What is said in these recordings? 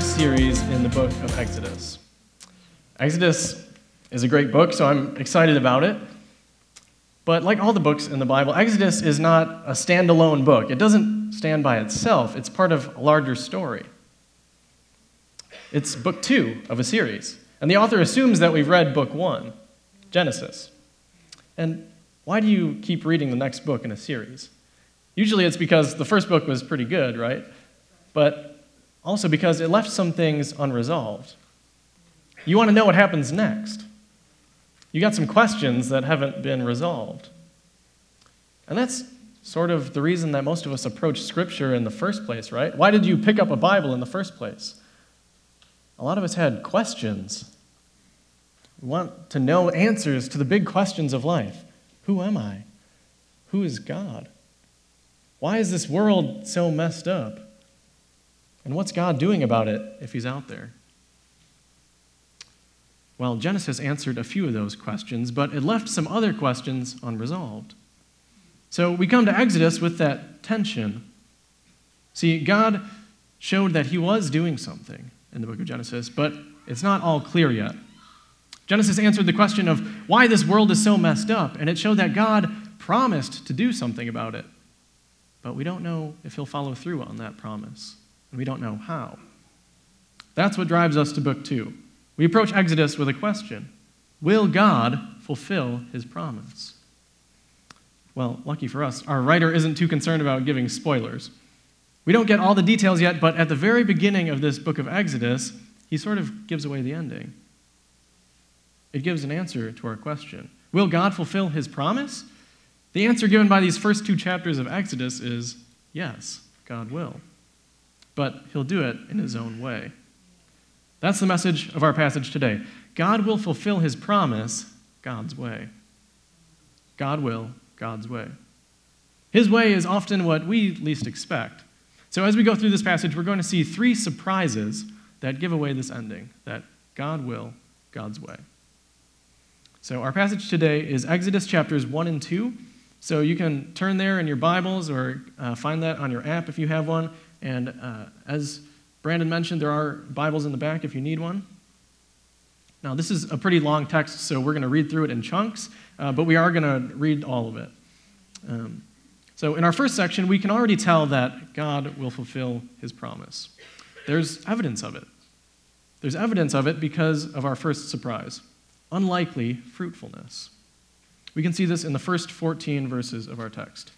series in the book of Exodus. Exodus is a great book, so I'm excited about it. But like all the books in the Bible, Exodus is not a standalone book. It doesn't stand by itself, it's part of a larger story. It's book two of a series. And the author assumes that we've read book one, Genesis. And why do you keep reading the next book in a series? Usually it's because the first book was pretty good, right? But also because it left some things unresolved. You want to know what happens next. You got some questions that haven't been resolved. And that's sort of the reason that most of us approach Scripture in the first place, right? Why did you pick up a Bible in the first place? A lot of us had questions. We want to know answers to the big questions of life Who am I? Who is God? Why is this world so messed up? And what's God doing about it if He's out there? Well, Genesis answered a few of those questions, but it left some other questions unresolved. So we come to Exodus with that tension. See, God showed that He was doing something in the book of Genesis, but it's not all clear yet. Genesis answered the question of why this world is so messed up, and it showed that God promised to do something about it. But we don't know if He'll follow through on that promise, we don't know how. That's what drives us to book two. We approach Exodus with a question Will God fulfill his promise? Well, lucky for us, our writer isn't too concerned about giving spoilers. We don't get all the details yet, but at the very beginning of this book of Exodus, he sort of gives away the ending. It gives an answer to our question Will God fulfill his promise? The answer given by these first two chapters of Exodus is yes, God will. But he'll do it in his own way. That's the message of our passage today. God will fulfill his promise God's way. God will, God's way. His way is often what we least expect. So, as we go through this passage, we're going to see three surprises that give away this ending that God will, God's way. So, our passage today is Exodus chapters 1 and 2. So, you can turn there in your Bibles or uh, find that on your app if you have one. And uh, as Brandon mentioned there are Bibles in the back if you need one. Now, this is a pretty long text, so we're going to read through it in chunks, uh, but we are going to read all of it. Um, so, in our first section, we can already tell that God will fulfill his promise. There's evidence of it. There's evidence of it because of our first surprise unlikely fruitfulness. We can see this in the first 14 verses of our text.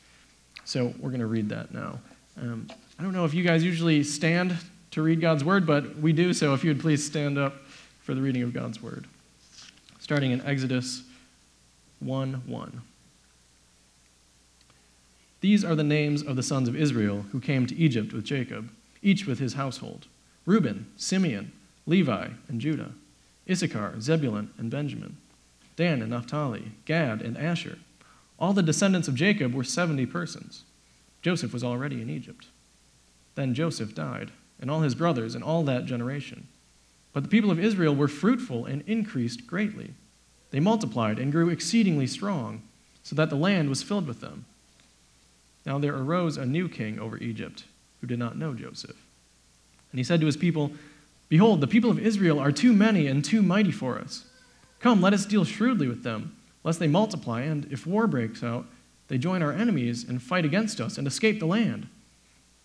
So, we're going to read that now. Um, I don't know if you guys usually stand to read God's word, but we do so if you would please stand up for the reading of God's word. Starting in Exodus 1 1. These are the names of the sons of Israel who came to Egypt with Jacob, each with his household Reuben, Simeon, Levi, and Judah, Issachar, Zebulun, and Benjamin, Dan and Naphtali, Gad, and Asher. All the descendants of Jacob were 70 persons. Joseph was already in Egypt. Then Joseph died and all his brothers and all that generation. But the people of Israel were fruitful and increased greatly. They multiplied and grew exceedingly strong, so that the land was filled with them. Now there arose a new king over Egypt who did not know Joseph. And he said to his people, Behold, the people of Israel are too many and too mighty for us. Come, let us deal shrewdly with them, lest they multiply, and if war breaks out, they join our enemies and fight against us and escape the land.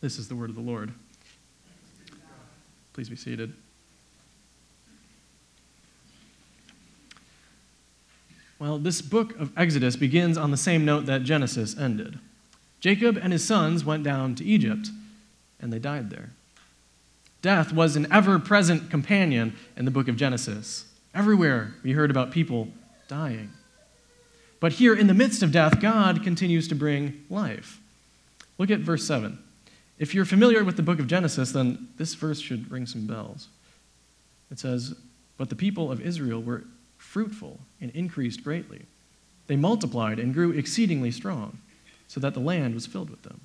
This is the word of the Lord. Please be seated. Well, this book of Exodus begins on the same note that Genesis ended. Jacob and his sons went down to Egypt, and they died there. Death was an ever present companion in the book of Genesis. Everywhere we heard about people dying. But here, in the midst of death, God continues to bring life. Look at verse 7. If you're familiar with the book of Genesis, then this verse should ring some bells. It says, But the people of Israel were fruitful and increased greatly. They multiplied and grew exceedingly strong, so that the land was filled with them.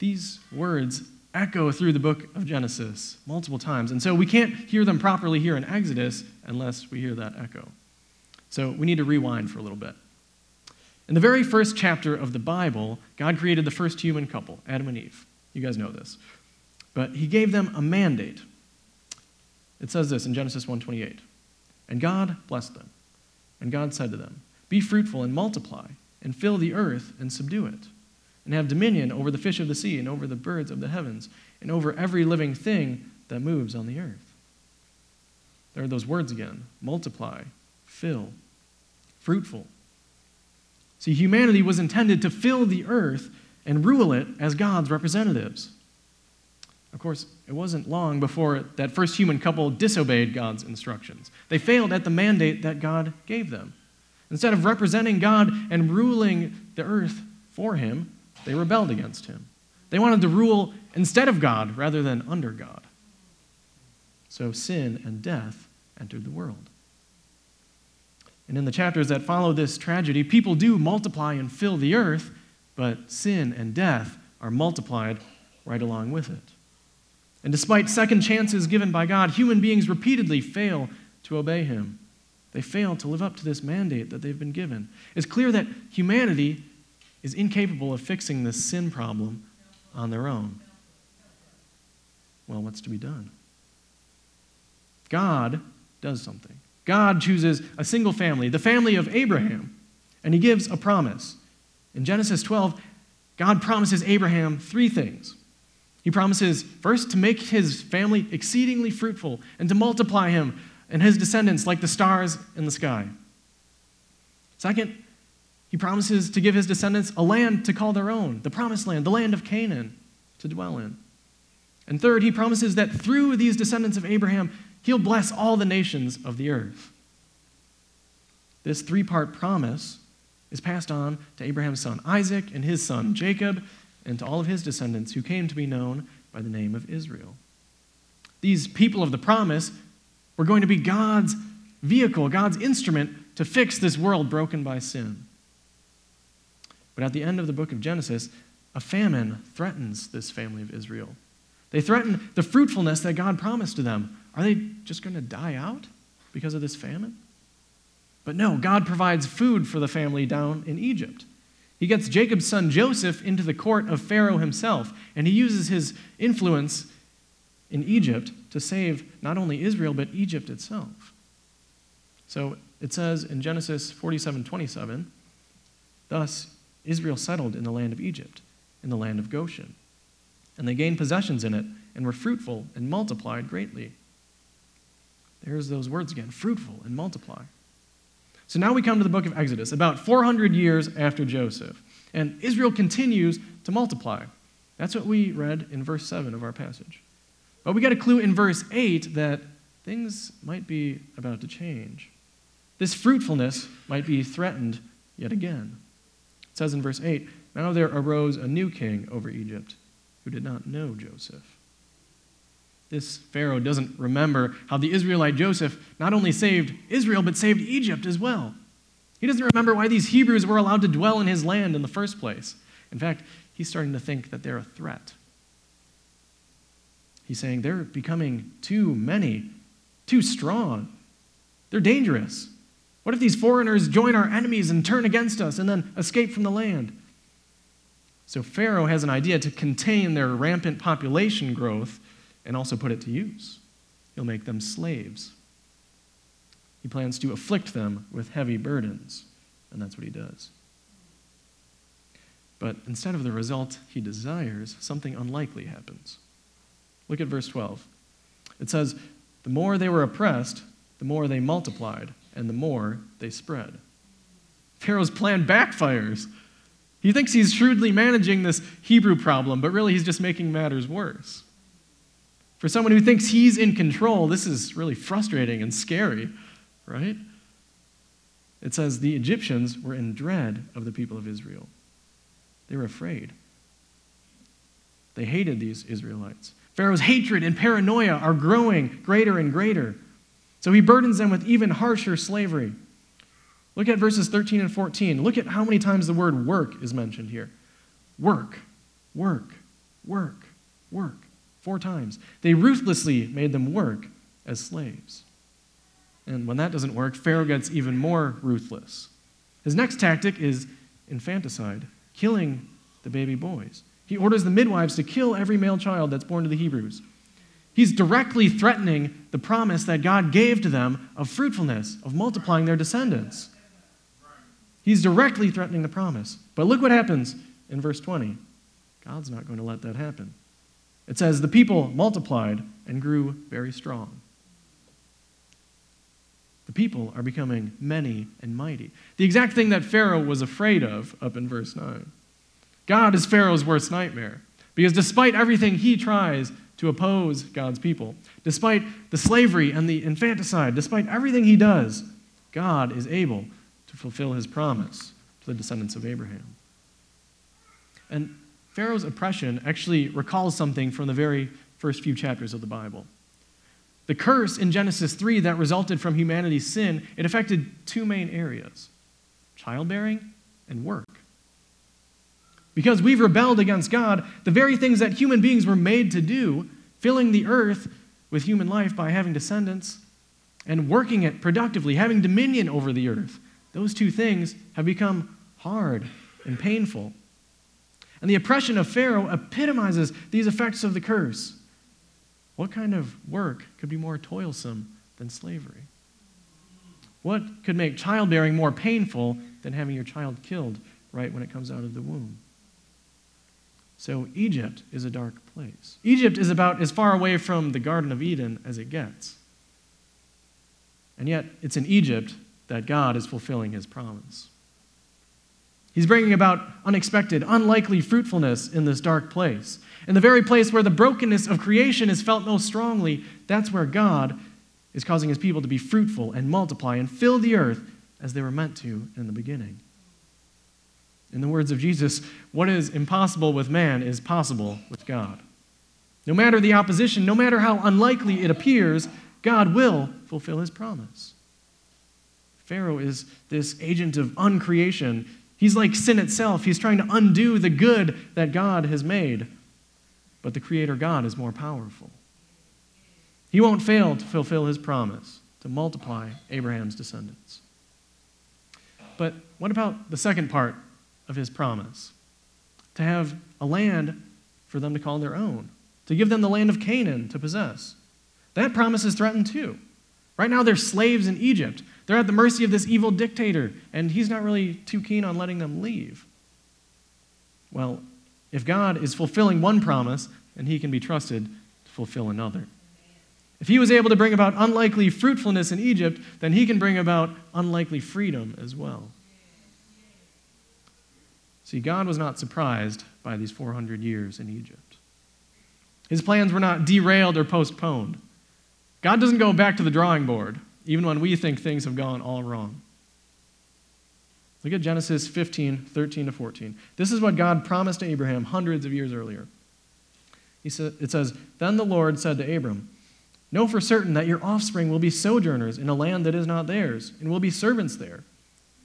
These words echo through the book of Genesis multiple times, and so we can't hear them properly here in Exodus unless we hear that echo. So we need to rewind for a little bit. In the very first chapter of the Bible, God created the first human couple, Adam and Eve. You guys know this. But he gave them a mandate. It says this in Genesis 1:28. And God blessed them. And God said to them, "Be fruitful and multiply, and fill the earth and subdue it, and have dominion over the fish of the sea and over the birds of the heavens, and over every living thing that moves on the earth." There are those words again: multiply, fill, fruitful. See, humanity was intended to fill the earth and rule it as God's representatives. Of course, it wasn't long before that first human couple disobeyed God's instructions. They failed at the mandate that God gave them. Instead of representing God and ruling the earth for him, they rebelled against him. They wanted to rule instead of God rather than under God. So sin and death entered the world. And in the chapters that follow this tragedy, people do multiply and fill the earth, but sin and death are multiplied right along with it. And despite second chances given by God, human beings repeatedly fail to obey Him. They fail to live up to this mandate that they've been given. It's clear that humanity is incapable of fixing this sin problem on their own. Well, what's to be done? God does something. God chooses a single family, the family of Abraham, and he gives a promise. In Genesis 12, God promises Abraham three things. He promises, first, to make his family exceedingly fruitful and to multiply him and his descendants like the stars in the sky. Second, he promises to give his descendants a land to call their own, the promised land, the land of Canaan to dwell in. And third, he promises that through these descendants of Abraham, he'll bless all the nations of the earth. This three part promise is passed on to Abraham's son Isaac and his son Jacob and to all of his descendants who came to be known by the name of Israel. These people of the promise were going to be God's vehicle, God's instrument to fix this world broken by sin. But at the end of the book of Genesis, a famine threatens this family of Israel. They threaten the fruitfulness that God promised to them. Are they just going to die out because of this famine? But no, God provides food for the family down in Egypt. He gets Jacob's son Joseph into the court of Pharaoh himself, and he uses his influence in Egypt to save not only Israel, but Egypt itself. So it says in Genesis 47 27, thus Israel settled in the land of Egypt, in the land of Goshen. And they gained possessions in it, and were fruitful and multiplied greatly. There's those words again fruitful and multiply. So now we come to the book of Exodus, about 400 years after Joseph. And Israel continues to multiply. That's what we read in verse 7 of our passage. But we got a clue in verse 8 that things might be about to change. This fruitfulness might be threatened yet again. It says in verse 8 Now there arose a new king over Egypt who did not know Joseph. This Pharaoh doesn't remember how the Israelite Joseph not only saved Israel, but saved Egypt as well. He doesn't remember why these Hebrews were allowed to dwell in his land in the first place. In fact, he's starting to think that they're a threat. He's saying they're becoming too many, too strong. They're dangerous. What if these foreigners join our enemies and turn against us and then escape from the land? So Pharaoh has an idea to contain their rampant population growth and also put it to use. He'll make them slaves. He plans to afflict them with heavy burdens, and that's what he does. But instead of the result he desires, something unlikely happens. Look at verse 12. It says, The more they were oppressed, the more they multiplied, and the more they spread. Pharaoh's plan backfires. He thinks he's shrewdly managing this Hebrew problem, but really he's just making matters worse. For someone who thinks he's in control, this is really frustrating and scary, right? It says the Egyptians were in dread of the people of Israel. They were afraid. They hated these Israelites. Pharaoh's hatred and paranoia are growing greater and greater. So he burdens them with even harsher slavery. Look at verses 13 and 14. Look at how many times the word work is mentioned here. Work, work, work, work. Four times. They ruthlessly made them work as slaves. And when that doesn't work, Pharaoh gets even more ruthless. His next tactic is infanticide, killing the baby boys. He orders the midwives to kill every male child that's born to the Hebrews. He's directly threatening the promise that God gave to them of fruitfulness, of multiplying their descendants. He's directly threatening the promise. But look what happens in verse 20. God's not going to let that happen. It says, The people multiplied and grew very strong. The people are becoming many and mighty. The exact thing that Pharaoh was afraid of up in verse 9. God is Pharaoh's worst nightmare because despite everything he tries to oppose God's people, despite the slavery and the infanticide, despite everything he does, God is able to fulfill his promise to the descendants of Abraham. And Pharaoh's oppression actually recalls something from the very first few chapters of the Bible. The curse in Genesis 3 that resulted from humanity's sin, it affected two main areas childbearing and work. Because we've rebelled against God, the very things that human beings were made to do, filling the earth with human life by having descendants and working it productively, having dominion over the earth, those two things have become hard and painful. And the oppression of Pharaoh epitomizes these effects of the curse. What kind of work could be more toilsome than slavery? What could make childbearing more painful than having your child killed right when it comes out of the womb? So, Egypt is a dark place. Egypt is about as far away from the Garden of Eden as it gets. And yet, it's in Egypt that God is fulfilling his promise. He's bringing about unexpected, unlikely fruitfulness in this dark place. In the very place where the brokenness of creation is felt most strongly, that's where God is causing his people to be fruitful and multiply and fill the earth as they were meant to in the beginning. In the words of Jesus, what is impossible with man is possible with God. No matter the opposition, no matter how unlikely it appears, God will fulfill his promise. Pharaoh is this agent of uncreation. He's like sin itself. He's trying to undo the good that God has made. But the Creator God is more powerful. He won't fail to fulfill his promise to multiply Abraham's descendants. But what about the second part of his promise to have a land for them to call their own, to give them the land of Canaan to possess. That promise is threatened too. Right now, they're slaves in Egypt. They're at the mercy of this evil dictator, and he's not really too keen on letting them leave. Well, if God is fulfilling one promise, then he can be trusted to fulfill another. If he was able to bring about unlikely fruitfulness in Egypt, then he can bring about unlikely freedom as well. See, God was not surprised by these 400 years in Egypt. His plans were not derailed or postponed. God doesn't go back to the drawing board, even when we think things have gone all wrong. Look at Genesis 15, 13 to 14. This is what God promised to Abraham hundreds of years earlier. He sa- it says, Then the Lord said to Abram, Know for certain that your offspring will be sojourners in a land that is not theirs, and will be servants there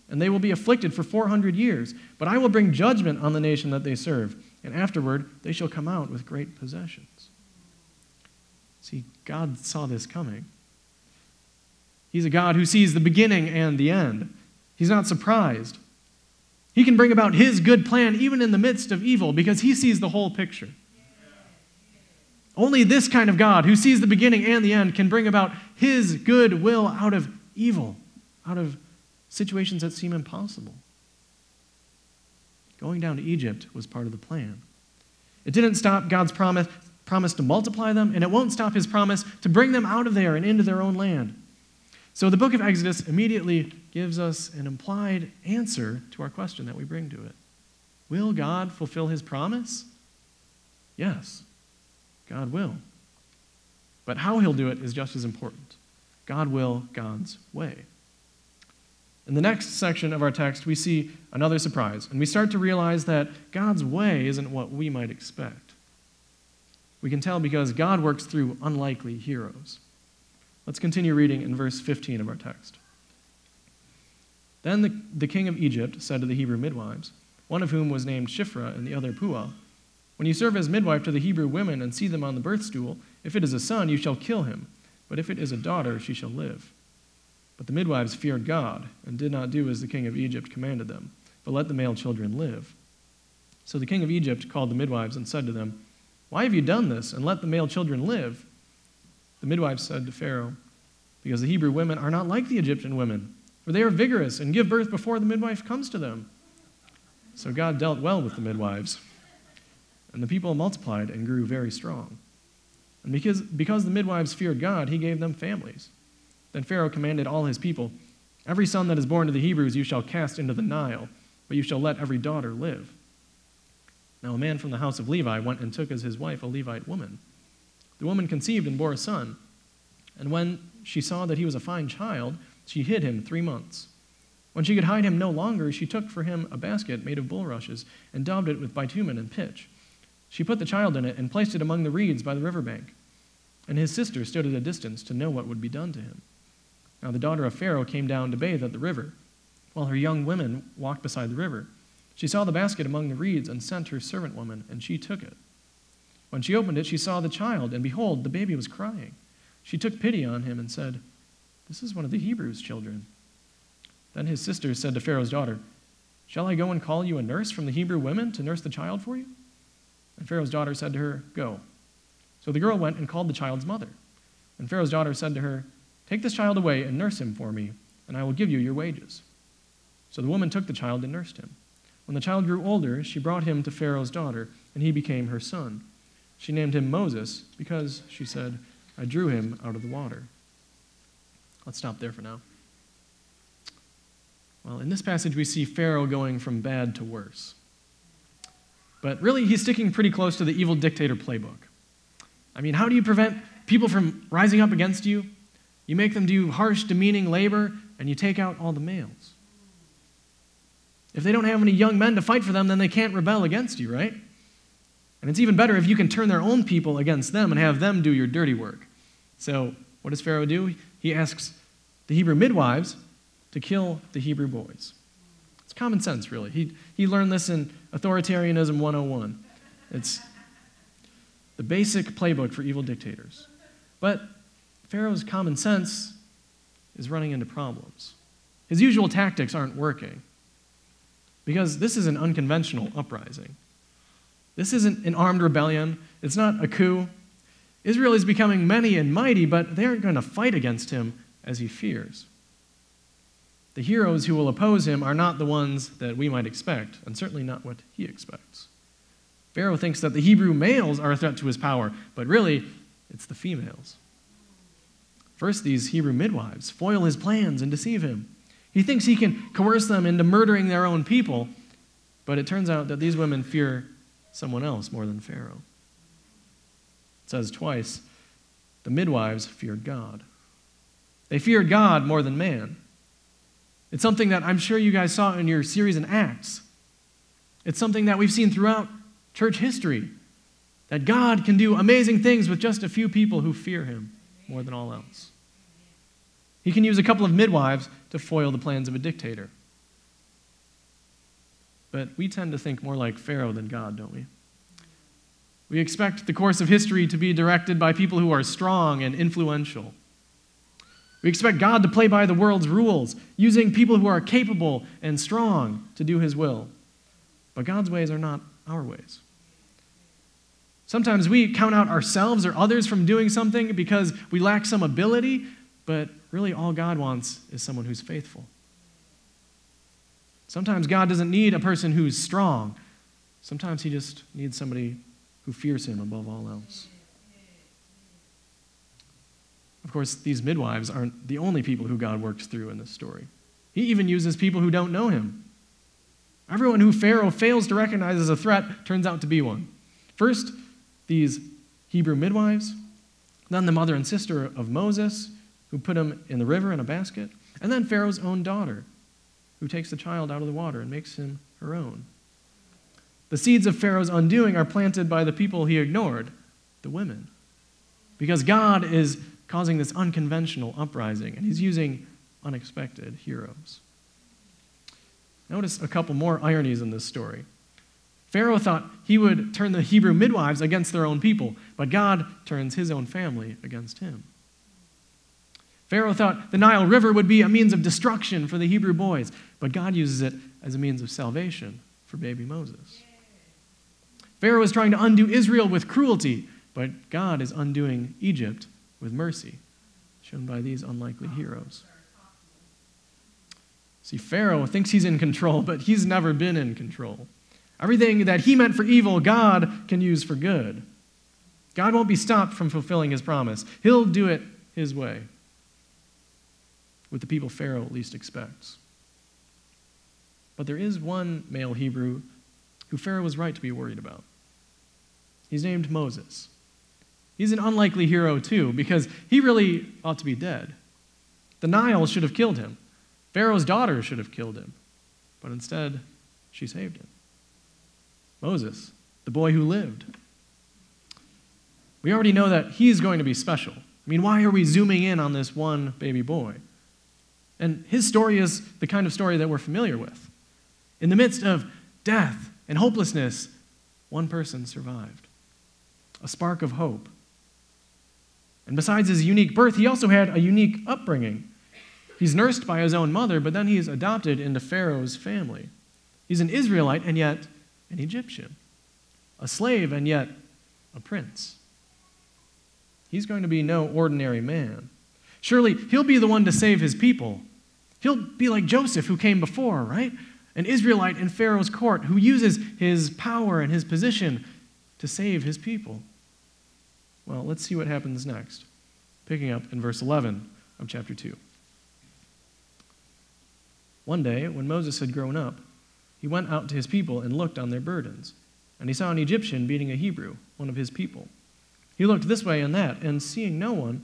and they will be afflicted for 400 years. But I will bring judgment on the nation that they serve, and afterward they shall come out with great possessions. See, God saw this coming. He's a God who sees the beginning and the end. He's not surprised. He can bring about his good plan even in the midst of evil because he sees the whole picture. Only this kind of God, who sees the beginning and the end, can bring about his good will out of evil, out of situations that seem impossible. Going down to Egypt was part of the plan. It didn't stop God's promise, promise to multiply them, and it won't stop his promise to bring them out of there and into their own land. So the book of Exodus immediately gives us an implied answer to our question that we bring to it. Will God fulfill his promise? Yes, God will. But how he'll do it is just as important. God will God's way. In the next section of our text, we see another surprise, and we start to realize that God's way isn't what we might expect. We can tell because God works through unlikely heroes. Let's continue reading in verse 15 of our text. Then the, the king of Egypt said to the Hebrew midwives, one of whom was named Shiphrah and the other Puah, When you serve as midwife to the Hebrew women and see them on the birth stool, if it is a son, you shall kill him, but if it is a daughter, she shall live. But the midwives feared God and did not do as the king of Egypt commanded them, but let the male children live. So the king of Egypt called the midwives and said to them, Why have you done this and let the male children live? The midwife said to Pharaoh, Because the Hebrew women are not like the Egyptian women, for they are vigorous and give birth before the midwife comes to them. So God dealt well with the midwives, and the people multiplied and grew very strong. And because, because the midwives feared God, he gave them families. Then Pharaoh commanded all his people Every son that is born to the Hebrews you shall cast into the Nile, but you shall let every daughter live. Now, a man from the house of Levi went and took as his wife a Levite woman. The woman conceived and bore a son. And when she saw that he was a fine child, she hid him three months. When she could hide him no longer, she took for him a basket made of bulrushes and daubed it with bitumen and pitch. She put the child in it and placed it among the reeds by the river bank. And his sister stood at a distance to know what would be done to him. Now the daughter of Pharaoh came down to bathe at the river, while her young women walked beside the river. She saw the basket among the reeds and sent her servant woman, and she took it. When she opened it, she saw the child, and behold, the baby was crying. She took pity on him and said, This is one of the Hebrews' children. Then his sisters said to Pharaoh's daughter, Shall I go and call you a nurse from the Hebrew women to nurse the child for you? And Pharaoh's daughter said to her, Go. So the girl went and called the child's mother. And Pharaoh's daughter said to her, Take this child away and nurse him for me, and I will give you your wages. So the woman took the child and nursed him. When the child grew older, she brought him to Pharaoh's daughter, and he became her son. She named him Moses because, she said, I drew him out of the water. Let's stop there for now. Well, in this passage, we see Pharaoh going from bad to worse. But really, he's sticking pretty close to the evil dictator playbook. I mean, how do you prevent people from rising up against you? You make them do harsh, demeaning labor, and you take out all the males. If they don't have any young men to fight for them, then they can't rebel against you, right? And it's even better if you can turn their own people against them and have them do your dirty work. So, what does Pharaoh do? He asks the Hebrew midwives to kill the Hebrew boys. It's common sense, really. He, he learned this in Authoritarianism 101. It's the basic playbook for evil dictators. But Pharaoh's common sense is running into problems. His usual tactics aren't working because this is an unconventional uprising. This isn't an armed rebellion, it's not a coup. Israel is becoming many and mighty, but they aren't going to fight against him as he fears. The heroes who will oppose him are not the ones that we might expect, and certainly not what he expects. Pharaoh thinks that the Hebrew males are a threat to his power, but really, it's the females. First, these Hebrew midwives foil his plans and deceive him. He thinks he can coerce them into murdering their own people, but it turns out that these women fear someone else more than Pharaoh. It says twice the midwives feared God. They feared God more than man. It's something that I'm sure you guys saw in your series in Acts. It's something that we've seen throughout church history that God can do amazing things with just a few people who fear him more than all else. He can use a couple of midwives to foil the plans of a dictator. But we tend to think more like Pharaoh than God, don't we? We expect the course of history to be directed by people who are strong and influential. We expect God to play by the world's rules, using people who are capable and strong to do his will. But God's ways are not our ways. Sometimes we count out ourselves or others from doing something because we lack some ability but really, all God wants is someone who's faithful. Sometimes God doesn't need a person who's strong. Sometimes He just needs somebody who fears Him above all else. Of course, these midwives aren't the only people who God works through in this story. He even uses people who don't know Him. Everyone who Pharaoh fails to recognize as a threat turns out to be one. First, these Hebrew midwives, then the mother and sister of Moses, who put him in the river in a basket, and then Pharaoh's own daughter, who takes the child out of the water and makes him her own. The seeds of Pharaoh's undoing are planted by the people he ignored, the women. Because God is causing this unconventional uprising, and he's using unexpected heroes. Notice a couple more ironies in this story. Pharaoh thought he would turn the Hebrew midwives against their own people, but God turns his own family against him. Pharaoh thought the Nile River would be a means of destruction for the Hebrew boys, but God uses it as a means of salvation for baby Moses. Pharaoh is trying to undo Israel with cruelty, but God is undoing Egypt with mercy, shown by these unlikely heroes. See, Pharaoh thinks he's in control, but he's never been in control. Everything that he meant for evil, God can use for good. God won't be stopped from fulfilling his promise, he'll do it his way, with the people Pharaoh at least expects. But there is one male Hebrew who Pharaoh was right to be worried about. He's named Moses. He's an unlikely hero, too, because he really ought to be dead. The Nile should have killed him. Pharaoh's daughter should have killed him. But instead, she saved him. Moses, the boy who lived. We already know that he's going to be special. I mean, why are we zooming in on this one baby boy? And his story is the kind of story that we're familiar with. In the midst of death and hopelessness, one person survived a spark of hope. And besides his unique birth, he also had a unique upbringing. He's nursed by his own mother, but then he's adopted into Pharaoh's family. He's an Israelite and yet an Egyptian, a slave and yet a prince. He's going to be no ordinary man. Surely he'll be the one to save his people. He'll be like Joseph who came before, right? An Israelite in Pharaoh's court who uses his power and his position to save his people. Well, let's see what happens next, picking up in verse 11 of chapter 2. One day, when Moses had grown up, he went out to his people and looked on their burdens. And he saw an Egyptian beating a Hebrew, one of his people. He looked this way and that, and seeing no one,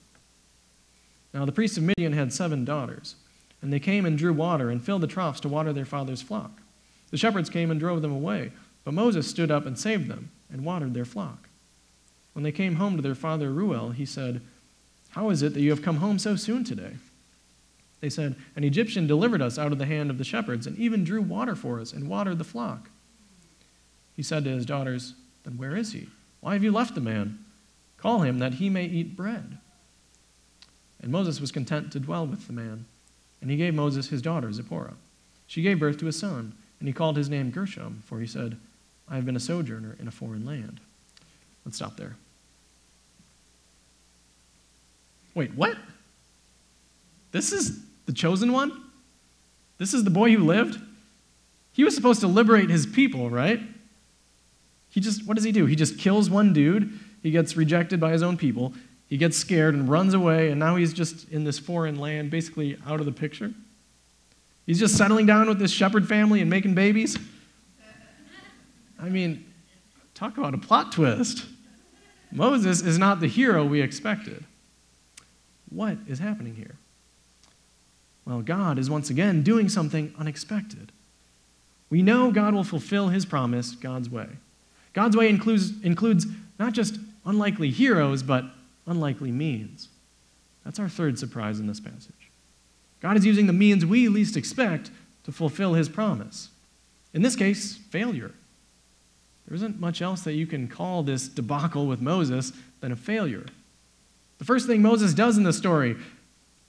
Now the priests of Midian had seven daughters, and they came and drew water and filled the troughs to water their father's flock. The shepherds came and drove them away, but Moses stood up and saved them and watered their flock. When they came home to their father Reuel, he said, How is it that you have come home so soon today? They said, An Egyptian delivered us out of the hand of the shepherds and even drew water for us and watered the flock. He said to his daughters, Then where is he? Why have you left the man? Call him that he may eat bread. And Moses was content to dwell with the man. And he gave Moses his daughter, Zipporah. She gave birth to a son, and he called his name Gershom, for he said, I have been a sojourner in a foreign land. Let's stop there. Wait, what? This is the chosen one? This is the boy who lived? He was supposed to liberate his people, right? He just, what does he do? He just kills one dude. He gets rejected by his own people. He gets scared and runs away, and now he's just in this foreign land, basically out of the picture. He's just settling down with this shepherd family and making babies. I mean, talk about a plot twist. Moses is not the hero we expected. What is happening here? Well, God is once again doing something unexpected. We know God will fulfill his promise God's way. God's way includes, includes not just unlikely heroes, but unlikely means. That's our third surprise in this passage. God is using the means we least expect to fulfill his promise. In this case, failure. There isn't much else that you can call this debacle with Moses than a failure. The first thing Moses does in the story,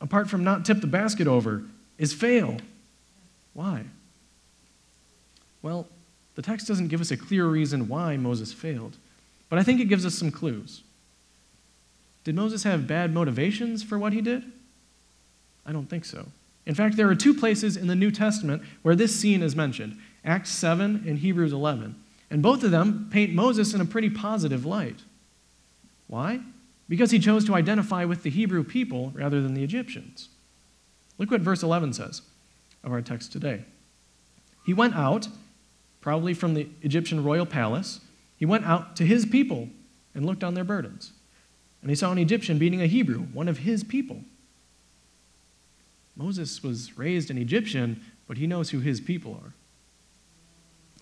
apart from not tip the basket over, is fail. Why? Well, the text doesn't give us a clear reason why Moses failed, but I think it gives us some clues. Did Moses have bad motivations for what he did? I don't think so. In fact, there are two places in the New Testament where this scene is mentioned Acts 7 and Hebrews 11. And both of them paint Moses in a pretty positive light. Why? because he chose to identify with the Hebrew people rather than the Egyptians. Look what verse 11 says of our text today. He went out, probably from the Egyptian royal palace, he went out to his people and looked on their burdens. And he saw an Egyptian beating a Hebrew, one of his people. Moses was raised an Egyptian, but he knows who his people are.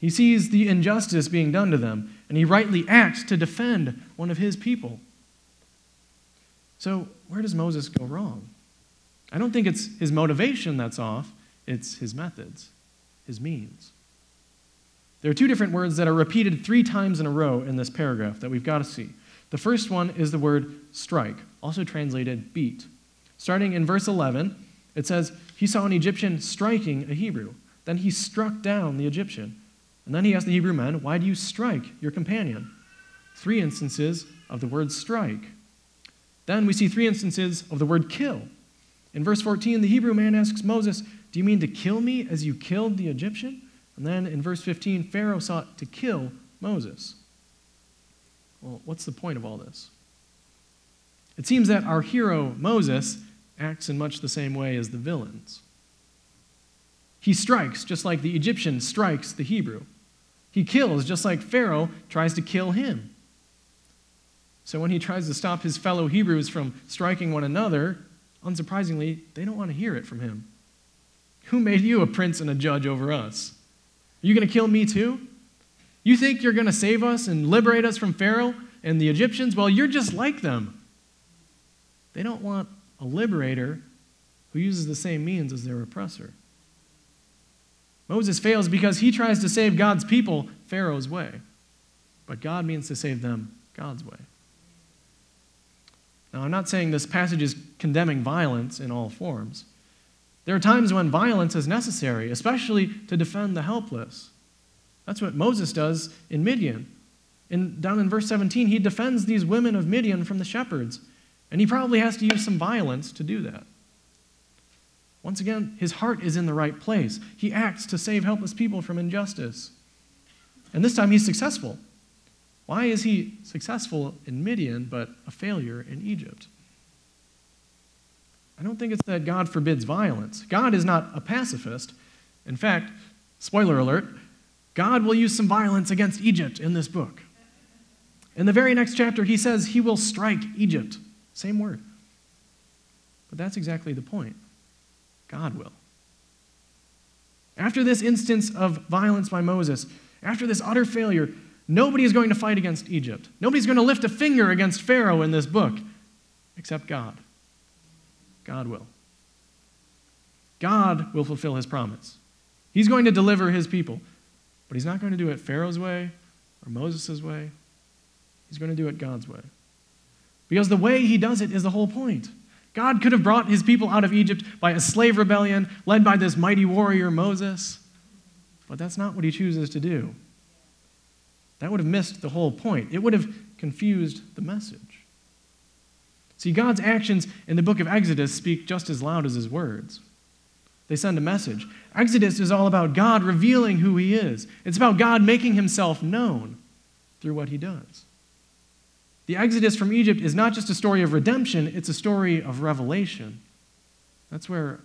He sees the injustice being done to them, and he rightly acts to defend one of his people. So, where does Moses go wrong? I don't think it's his motivation that's off, it's his methods, his means. There are two different words that are repeated three times in a row in this paragraph that we've got to see. The first one is the word strike, also translated beat. Starting in verse 11, it says, He saw an Egyptian striking a Hebrew. Then he struck down the Egyptian. And then he asked the Hebrew men, Why do you strike your companion? Three instances of the word strike. Then we see three instances of the word kill. In verse 14, the Hebrew man asks Moses, Do you mean to kill me as you killed the Egyptian? And then in verse 15, Pharaoh sought to kill Moses. Well, what's the point of all this? It seems that our hero, Moses, acts in much the same way as the villains. He strikes just like the Egyptian strikes the Hebrew. He kills just like Pharaoh tries to kill him. So when he tries to stop his fellow Hebrews from striking one another, unsurprisingly, they don't want to hear it from him. Who made you a prince and a judge over us? Are you going to kill me too? You think you're going to save us and liberate us from Pharaoh and the Egyptians? Well, you're just like them. They don't want a liberator who uses the same means as their oppressor. Moses fails because he tries to save God's people Pharaoh's way, but God means to save them God's way. Now, I'm not saying this passage is condemning violence in all forms. There are times when violence is necessary, especially to defend the helpless. That's what Moses does in Midian. In, down in verse 17, he defends these women of Midian from the shepherds, and he probably has to use some violence to do that. Once again, his heart is in the right place. He acts to save helpless people from injustice. And this time he's successful. Why is he successful in Midian but a failure in Egypt? I don't think it's that God forbids violence. God is not a pacifist. In fact, spoiler alert, God will use some violence against Egypt in this book. In the very next chapter, he says he will strike Egypt. Same word. But that's exactly the point. God will. After this instance of violence by Moses, after this utter failure, nobody is going to fight against Egypt. Nobody's going to lift a finger against Pharaoh in this book except God. God will. God will fulfill his promise. He's going to deliver his people, but he's not going to do it Pharaoh's way or Moses' way. He's going to do it God's way. Because the way he does it is the whole point. God could have brought his people out of Egypt by a slave rebellion led by this mighty warrior Moses, but that's not what he chooses to do. That would have missed the whole point. It would have confused the message. See, God's actions in the book of Exodus speak just as loud as his words. They send a message. Exodus is all about God revealing who he is, it's about God making himself known through what he does. The Exodus from Egypt is not just a story of redemption, it's a story of revelation. That's where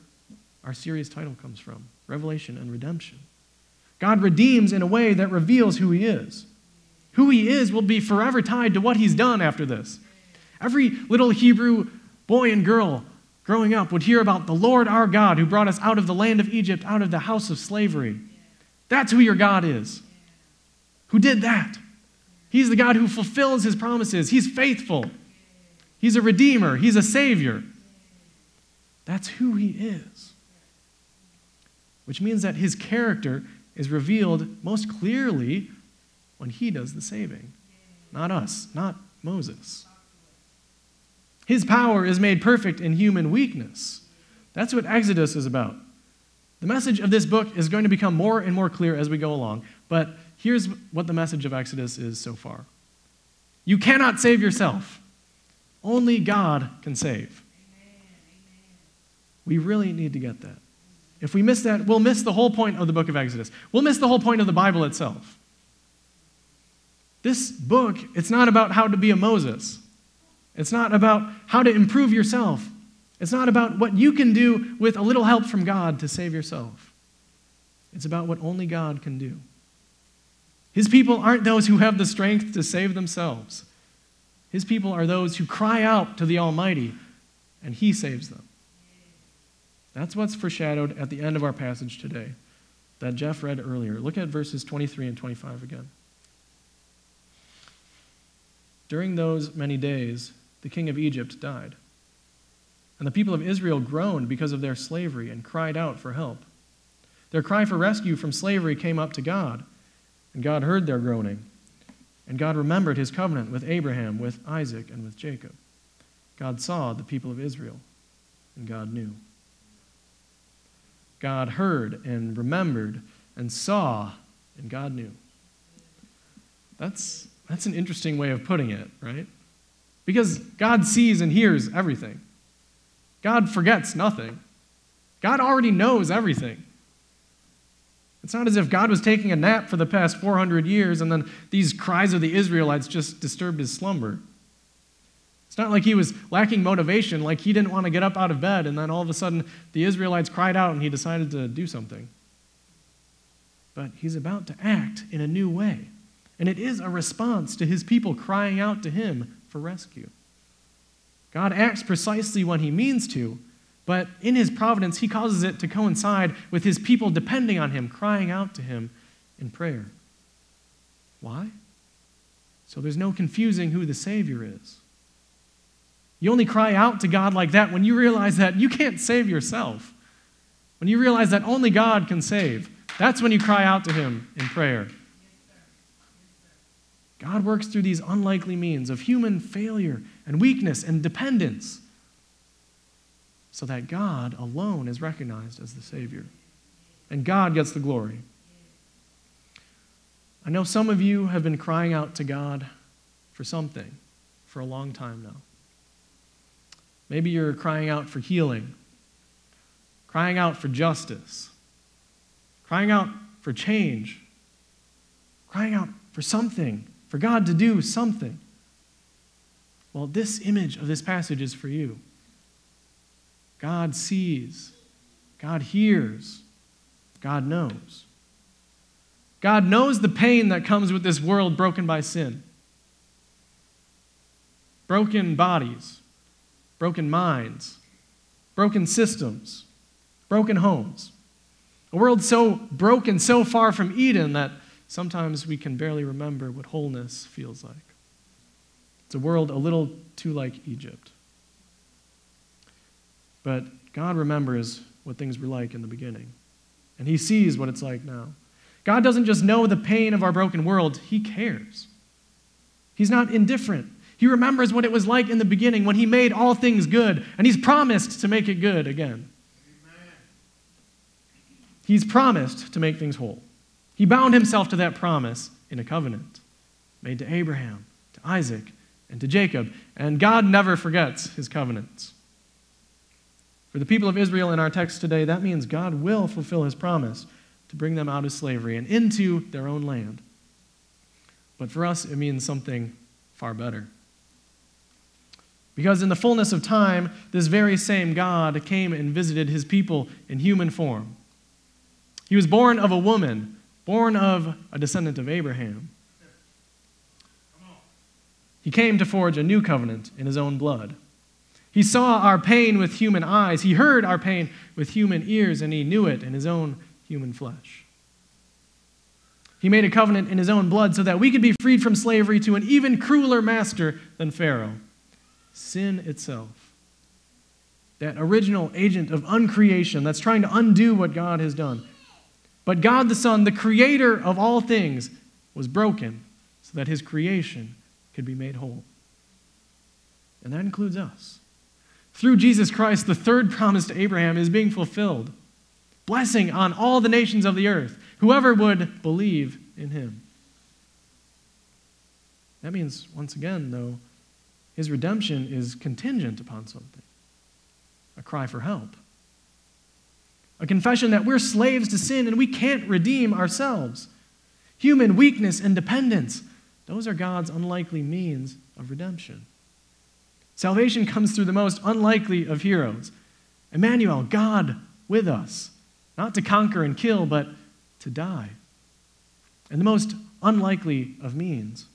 our series title comes from Revelation and Redemption. God redeems in a way that reveals who he is. Who he is will be forever tied to what he's done after this. Every little Hebrew boy and girl growing up would hear about the Lord our God who brought us out of the land of Egypt, out of the house of slavery. That's who your God is. Who did that? He's the God who fulfills his promises. He's faithful. He's a redeemer. He's a savior. That's who he is. Which means that his character is revealed most clearly when he does the saving, not us, not Moses. His power is made perfect in human weakness. That's what Exodus is about. The message of this book is going to become more and more clear as we go along, but here's what the message of Exodus is so far You cannot save yourself, only God can save. We really need to get that. If we miss that, we'll miss the whole point of the book of Exodus. We'll miss the whole point of the Bible itself. This book, it's not about how to be a Moses. It's not about how to improve yourself. It's not about what you can do with a little help from God to save yourself. It's about what only God can do. His people aren't those who have the strength to save themselves. His people are those who cry out to the Almighty, and He saves them. That's what's foreshadowed at the end of our passage today that Jeff read earlier. Look at verses 23 and 25 again. During those many days, the king of Egypt died. And the people of Israel groaned because of their slavery and cried out for help. Their cry for rescue from slavery came up to God, and God heard their groaning. And God remembered his covenant with Abraham, with Isaac, and with Jacob. God saw the people of Israel, and God knew. God heard and remembered and saw, and God knew. That's, that's an interesting way of putting it, right? Because God sees and hears everything. God forgets nothing. God already knows everything. It's not as if God was taking a nap for the past 400 years and then these cries of the Israelites just disturbed his slumber. It's not like he was lacking motivation, like he didn't want to get up out of bed and then all of a sudden the Israelites cried out and he decided to do something. But he's about to act in a new way. And it is a response to his people crying out to him for rescue. God acts precisely when he means to, but in his providence, he causes it to coincide with his people depending on him, crying out to him in prayer. Why? So there's no confusing who the Savior is. You only cry out to God like that when you realize that you can't save yourself. When you realize that only God can save, that's when you cry out to Him in prayer. God works through these unlikely means of human failure and weakness and dependence so that God alone is recognized as the Savior. And God gets the glory. I know some of you have been crying out to God for something for a long time now. Maybe you're crying out for healing, crying out for justice, crying out for change, crying out for something, for God to do something. Well, this image of this passage is for you. God sees, God hears, God knows. God knows the pain that comes with this world broken by sin. Broken bodies, broken minds, broken systems, broken homes. A world so broken, so far from Eden that sometimes we can barely remember what wholeness feels like. It's a world a little too like Egypt. But God remembers what things were like in the beginning, and He sees what it's like now. God doesn't just know the pain of our broken world, He cares. He's not indifferent. He remembers what it was like in the beginning when He made all things good, and He's promised to make it good again. Amen. He's promised to make things whole. He bound Himself to that promise in a covenant made to Abraham, to Isaac, and to Jacob, and God never forgets His covenants. For the people of Israel in our text today, that means God will fulfill his promise to bring them out of slavery and into their own land. But for us, it means something far better. Because in the fullness of time, this very same God came and visited his people in human form. He was born of a woman, born of a descendant of Abraham. He came to forge a new covenant in his own blood. He saw our pain with human eyes. He heard our pain with human ears, and he knew it in his own human flesh. He made a covenant in his own blood so that we could be freed from slavery to an even crueler master than Pharaoh sin itself. That original agent of uncreation that's trying to undo what God has done. But God the Son, the creator of all things, was broken so that his creation could be made whole. And that includes us. Through Jesus Christ, the third promise to Abraham is being fulfilled. Blessing on all the nations of the earth, whoever would believe in him. That means, once again, though, his redemption is contingent upon something a cry for help, a confession that we're slaves to sin and we can't redeem ourselves. Human weakness and dependence, those are God's unlikely means of redemption. Salvation comes through the most unlikely of heroes Emmanuel, God with us, not to conquer and kill, but to die. And the most unlikely of means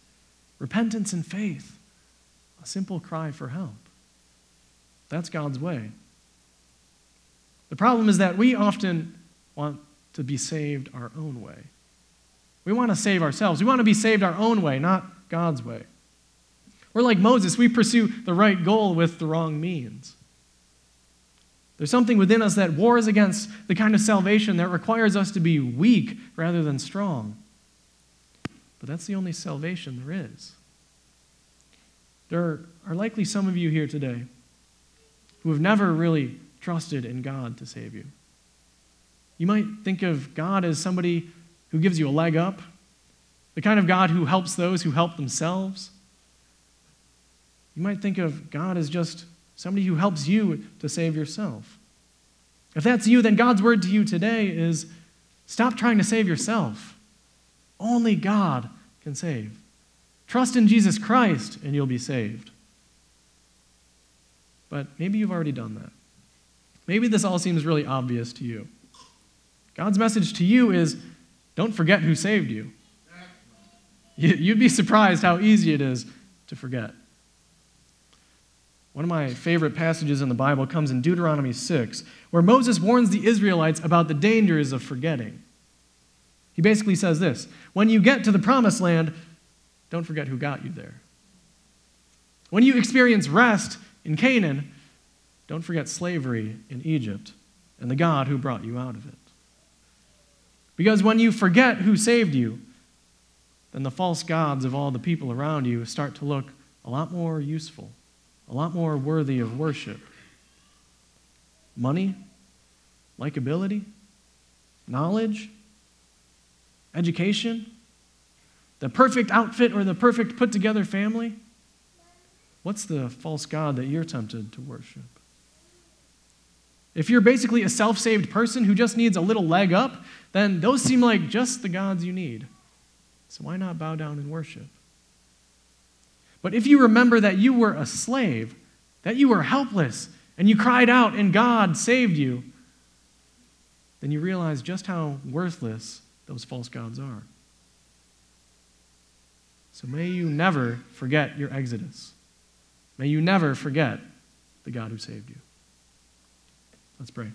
repentance and faith, a simple cry for help. That's God's way. The problem is that we often want to be saved our own way. We want to save ourselves. We want to be saved our own way, not God's way. We're like Moses, we pursue the right goal with the wrong means. There's something within us that wars against the kind of salvation that requires us to be weak rather than strong. But that's the only salvation there is. There are likely some of you here today who have never really trusted in God to save you. You might think of God as somebody who gives you a leg up, the kind of God who helps those who help themselves. You might think of God as just somebody who helps you to save yourself. If that's you, then God's word to you today is stop trying to save yourself. Only God can save. Trust in Jesus Christ and you'll be saved. But maybe you've already done that. Maybe this all seems really obvious to you. God's message to you is don't forget who saved you. You'd be surprised how easy it is to forget. One of my favorite passages in the Bible comes in Deuteronomy 6, where Moses warns the Israelites about the dangers of forgetting. He basically says this When you get to the promised land, don't forget who got you there. When you experience rest in Canaan, don't forget slavery in Egypt and the God who brought you out of it. Because when you forget who saved you, then the false gods of all the people around you start to look a lot more useful a lot more worthy of worship. Money, likability, knowledge, education, the perfect outfit or the perfect put together family. What's the false God that you're tempted to worship? If you're basically a self saved person who just needs a little leg up, then those seem like just the gods you need. So why not bow down and worship? But if you remember that you were a slave, that you were helpless, and you cried out and God saved you, then you realize just how worthless those false gods are. So may you never forget your exodus. May you never forget the God who saved you. Let's pray.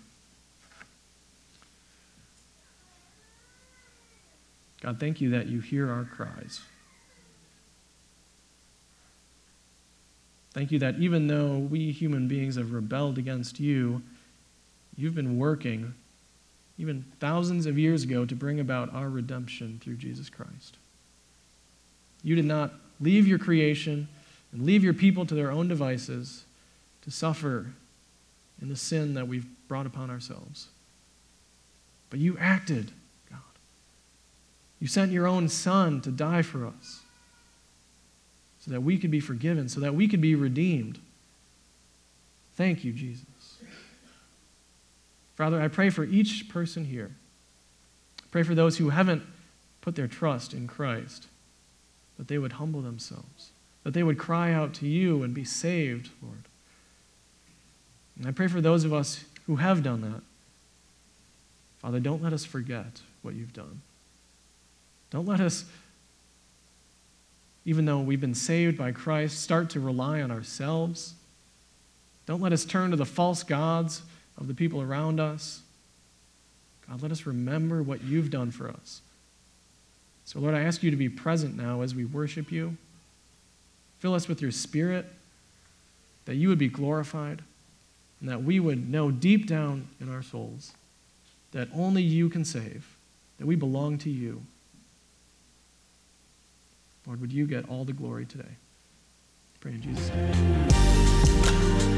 God, thank you that you hear our cries. Thank you that even though we human beings have rebelled against you, you've been working even thousands of years ago to bring about our redemption through Jesus Christ. You did not leave your creation and leave your people to their own devices to suffer in the sin that we've brought upon ourselves. But you acted, God. You sent your own Son to die for us so that we could be forgiven, so that we could be redeemed. Thank you, Jesus. Father, I pray for each person here. I pray for those who haven't put their trust in Christ, that they would humble themselves, that they would cry out to you and be saved, Lord. And I pray for those of us who have done that. Father, don't let us forget what you've done. Don't let us even though we've been saved by Christ, start to rely on ourselves. Don't let us turn to the false gods of the people around us. God, let us remember what you've done for us. So, Lord, I ask you to be present now as we worship you. Fill us with your spirit, that you would be glorified, and that we would know deep down in our souls that only you can save, that we belong to you. Lord, would you get all the glory today? Pray in Jesus' name.